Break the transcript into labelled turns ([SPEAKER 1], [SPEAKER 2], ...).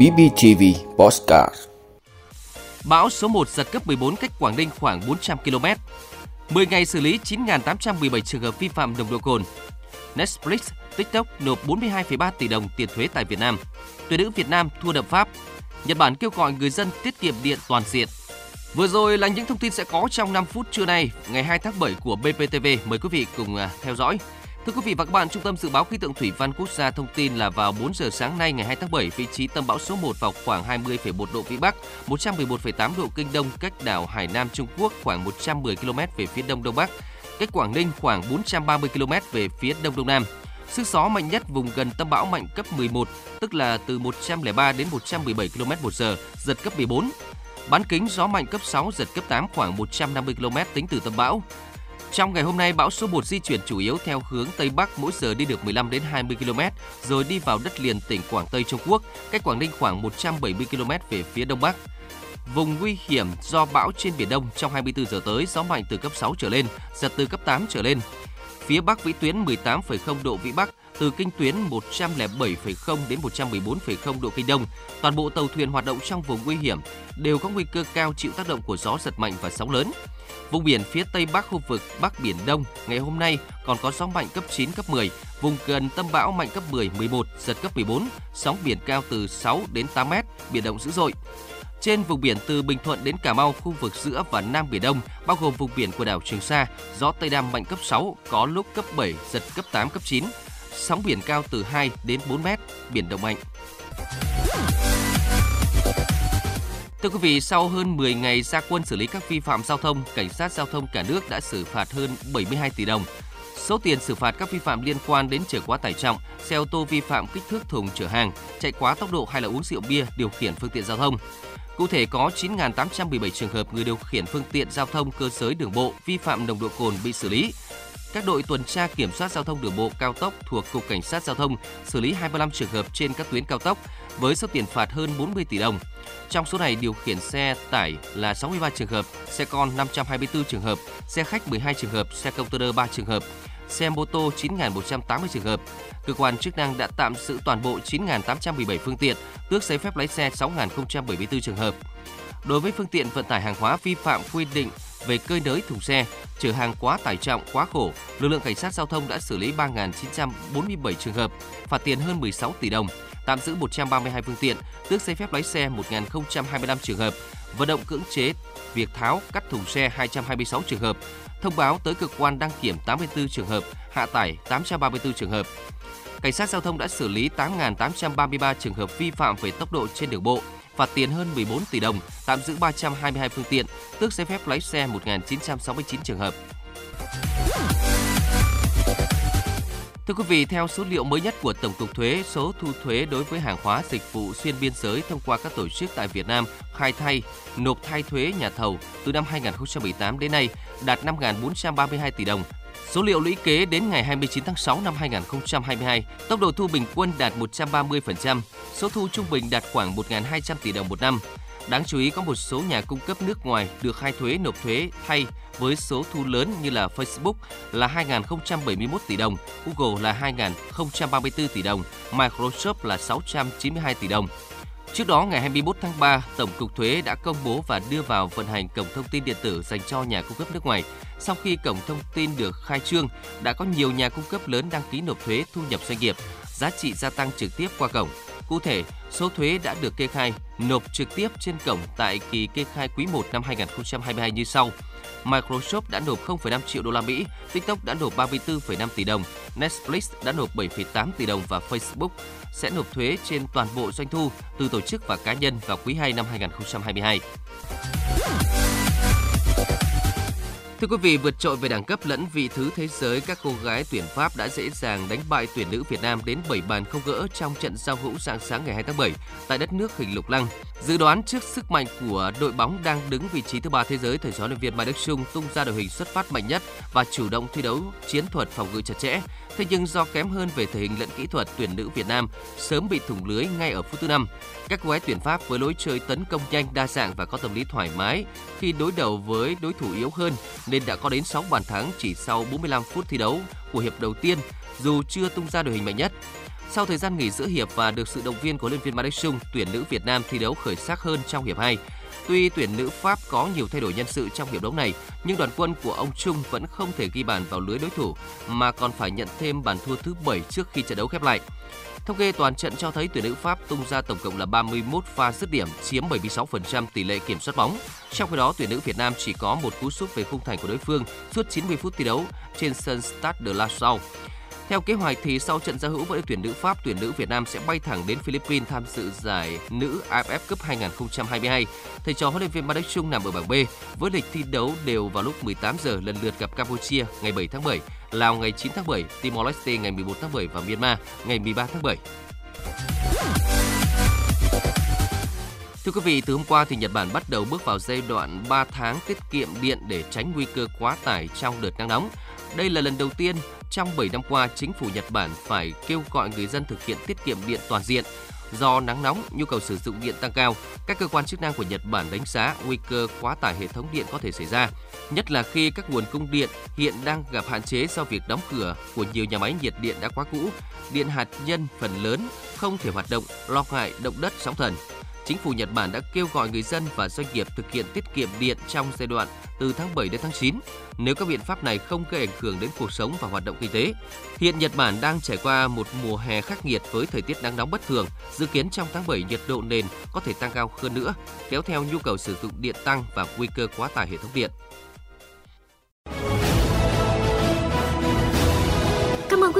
[SPEAKER 1] BBTV Postcard
[SPEAKER 2] Bão số 1 giật cấp 14 cách Quảng Ninh khoảng 400 km. 10 ngày xử lý 9.817 trường hợp vi phạm nồng độ cồn. Netflix, TikTok nộp 42,3 tỷ đồng tiền thuế tại Việt Nam. Tuyển nữ Việt Nam thua đậm Pháp. Nhật Bản kêu gọi người dân tiết kiệm điện toàn diện. Vừa rồi là những thông tin sẽ có trong 5 phút trưa nay, ngày 2 tháng 7 của BPTV. Mời quý vị cùng à, theo dõi. Thưa quý vị và các bạn, Trung tâm Dự báo Khí tượng Thủy văn Quốc gia thông tin là vào 4 giờ sáng nay ngày 2 tháng 7, vị trí tâm bão số 1 vào khoảng 20,1 độ Vĩ Bắc, 111,8 độ Kinh Đông cách đảo Hải Nam Trung Quốc khoảng 110 km về phía Đông Đông Bắc, cách Quảng Ninh khoảng 430 km về phía Đông Đông Nam. Sức gió mạnh nhất vùng gần tâm bão mạnh cấp 11, tức là từ 103 đến 117 km một giờ, giật cấp 14. Bán kính gió mạnh cấp 6, giật cấp 8 khoảng 150 km tính từ tâm bão. Trong ngày hôm nay, bão số 1 di chuyển chủ yếu theo hướng Tây Bắc, mỗi giờ đi được 15 đến 20 km, rồi đi vào đất liền tỉnh Quảng Tây Trung Quốc, cách Quảng Ninh khoảng 170 km về phía Đông Bắc. Vùng nguy hiểm do bão trên Biển Đông trong 24 giờ tới, gió mạnh từ cấp 6 trở lên, giật từ cấp 8 trở lên. Phía Bắc vĩ tuyến 18,0 độ Vĩ Bắc, từ kinh tuyến 107,0 đến 114,0 độ kinh đông. Toàn bộ tàu thuyền hoạt động trong vùng nguy hiểm đều có nguy cơ cao chịu tác động của gió giật mạnh và sóng lớn. Vùng biển phía Tây Bắc khu vực Bắc Biển Đông ngày hôm nay còn có gió mạnh cấp 9, cấp 10, vùng gần tâm bão mạnh cấp 10, 11, giật cấp 14, sóng biển cao từ 6 đến 8 mét, biển động dữ dội. Trên vùng biển từ Bình Thuận đến Cà Mau, khu vực giữa và Nam Biển Đông, bao gồm vùng biển của đảo Trường Sa, gió Tây Nam mạnh cấp 6, có lúc cấp 7, giật cấp 8, cấp 9. Sóng biển cao từ 2 đến 4 mét, biển động mạnh. Thưa quý vị, sau hơn 10 ngày ra quân xử lý các vi phạm giao thông, cảnh sát giao thông cả nước đã xử phạt hơn 72 tỷ đồng. Số tiền xử phạt các vi phạm liên quan đến chở quá tải trọng, xe ô tô vi phạm kích thước thùng chở hàng, chạy quá tốc độ hay là uống rượu bia điều khiển phương tiện giao thông. Cụ thể có 9.817 trường hợp người điều khiển phương tiện giao thông cơ giới đường bộ vi phạm nồng độ cồn bị xử lý. Các đội tuần tra kiểm soát giao thông đường bộ cao tốc thuộc Cục Cảnh sát Giao thông xử lý 25 trường hợp trên các tuyến cao tốc với số tiền phạt hơn 40 tỷ đồng. Trong số này điều khiển xe tải là 63 trường hợp, xe con 524 trường hợp, xe khách 12 trường hợp, xe container 3 trường hợp, xe mô tô 9.180 trường hợp. Cơ quan chức năng đã tạm giữ toàn bộ 9.817 phương tiện, tước giấy phép lái xe 6.074 trường hợp. Đối với phương tiện vận tải hàng hóa vi phạm quy định về cơi nới thùng xe, chở hàng quá tải trọng, quá khổ, lực lượng cảnh sát giao thông đã xử lý 3.947 trường hợp, phạt tiền hơn 16 tỷ đồng, tạm giữ 132 phương tiện, tước giấy phép lái xe 1.025 trường hợp, vận động cưỡng chế việc tháo cắt thùng xe 226 trường hợp, thông báo tới cơ quan đăng kiểm 84 trường hợp, hạ tải 834 trường hợp. Cảnh sát giao thông đã xử lý 8.833 trường hợp vi phạm về tốc độ trên đường bộ, phạt tiền hơn 14 tỷ đồng, tạm giữ 322 phương tiện, tước giấy phép lái xe 1.969 trường hợp. Thưa quý vị, theo số liệu mới nhất của Tổng cục Thuế, số thu thuế đối với hàng hóa dịch vụ xuyên biên giới thông qua các tổ chức tại Việt Nam khai thay, nộp thay thuế nhà thầu từ năm 2018 đến nay đạt 5.432 tỷ đồng. Số liệu lũy kế đến ngày 29 tháng 6 năm 2022, tốc độ thu bình quân đạt 130%, số thu trung bình đạt khoảng 1.200 tỷ đồng một năm. Đáng chú ý có một số nhà cung cấp nước ngoài được khai thuế nộp thuế thay với số thu lớn như là Facebook là 2.071 tỷ đồng, Google là 2.034 tỷ đồng, Microsoft là 692 tỷ đồng. Trước đó, ngày 21 tháng 3, Tổng cục Thuế đã công bố và đưa vào vận hành cổng thông tin điện tử dành cho nhà cung cấp nước ngoài. Sau khi cổng thông tin được khai trương, đã có nhiều nhà cung cấp lớn đăng ký nộp thuế thu nhập doanh nghiệp, giá trị gia tăng trực tiếp qua cổng. Cụ thể, số thuế đã được kê khai nộp trực tiếp trên cổng tại kỳ kê khai quý 1 năm 2022 như sau. Microsoft đã nộp 0,5 triệu đô la Mỹ, TikTok đã nộp 34,5 tỷ đồng, Netflix đã nộp 7,8 tỷ đồng và Facebook sẽ nộp thuế trên toàn bộ doanh thu từ tổ chức và cá nhân vào quý 2 năm 2022. Thưa quý vị, vượt trội về đẳng cấp lẫn vị thứ thế giới, các cô gái tuyển Pháp đã dễ dàng đánh bại tuyển nữ Việt Nam đến 7 bàn không gỡ trong trận giao hữu sáng sáng ngày 2 tháng 7 tại đất nước hình lục lăng. Dự đoán trước sức mạnh của đội bóng đang đứng vị trí thứ ba thế giới, thầy giáo luyện viên Mai Đức Chung tung ra đội hình xuất phát mạnh nhất và chủ động thi đấu chiến thuật phòng ngự chặt chẽ. Thế nhưng do kém hơn về thể hình lẫn kỹ thuật, tuyển nữ Việt Nam sớm bị thủng lưới ngay ở phút thứ năm. Các cô gái tuyển Pháp với lối chơi tấn công nhanh, đa dạng và có tâm lý thoải mái khi đối đầu với đối thủ yếu hơn nên đã có đến 6 bàn thắng chỉ sau 45 phút thi đấu của hiệp đầu tiên dù chưa tung ra đội hình mạnh nhất. Sau thời gian nghỉ giữa hiệp và được sự động viên của luyện viên Marek Sung, tuyển nữ Việt Nam thi đấu khởi sắc hơn trong hiệp 2. Tuy tuyển nữ Pháp có nhiều thay đổi nhân sự trong hiệp đấu này, nhưng đoàn quân của ông Trung vẫn không thể ghi bàn vào lưới đối thủ mà còn phải nhận thêm bàn thua thứ 7 trước khi trận đấu khép lại. Thống kê toàn trận cho thấy tuyển nữ Pháp tung ra tổng cộng là 31 pha dứt điểm, chiếm 76% tỷ lệ kiểm soát bóng. Trong khi đó, tuyển nữ Việt Nam chỉ có một cú sút về khung thành của đối phương suốt 90 phút thi đấu trên sân Stade de la Salle. Theo kế hoạch thì sau trận giao hữu với tuyển nữ Pháp, tuyển nữ Việt Nam sẽ bay thẳng đến Philippines tham dự giải nữ AFF Cup 2022. Thầy trò huấn luyện viên Marek Chung nằm ở bảng B với lịch thi đấu đều vào lúc 18 giờ lần lượt gặp Campuchia ngày 7 tháng 7, Lào ngày 9 tháng 7, Timor Leste ngày 11 tháng 7 và Myanmar ngày 13 tháng 7. Thưa quý vị, từ hôm qua thì Nhật Bản bắt đầu bước vào giai đoạn 3 tháng tiết kiệm điện để tránh nguy cơ quá tải trong đợt nắng nóng. Đây là lần đầu tiên trong 7 năm qua, chính phủ Nhật Bản phải kêu gọi người dân thực hiện tiết kiệm điện toàn diện. Do nắng nóng, nhu cầu sử dụng điện tăng cao, các cơ quan chức năng của Nhật Bản đánh giá nguy cơ quá tải hệ thống điện có thể xảy ra, nhất là khi các nguồn cung điện hiện đang gặp hạn chế do việc đóng cửa của nhiều nhà máy nhiệt điện đã quá cũ. Điện hạt nhân phần lớn không thể hoạt động, lo ngại động đất sóng thần. Chính phủ Nhật Bản đã kêu gọi người dân và doanh nghiệp thực hiện tiết kiệm điện trong giai đoạn từ tháng 7 đến tháng 9 nếu các biện pháp này không gây ảnh hưởng đến cuộc sống và hoạt động kinh tế. Hiện Nhật Bản đang trải qua một mùa hè khắc nghiệt với thời tiết nắng nóng bất thường, dự kiến trong tháng 7 nhiệt độ nền có thể tăng cao hơn nữa, kéo theo nhu cầu sử dụng điện tăng và nguy cơ quá tải hệ thống điện.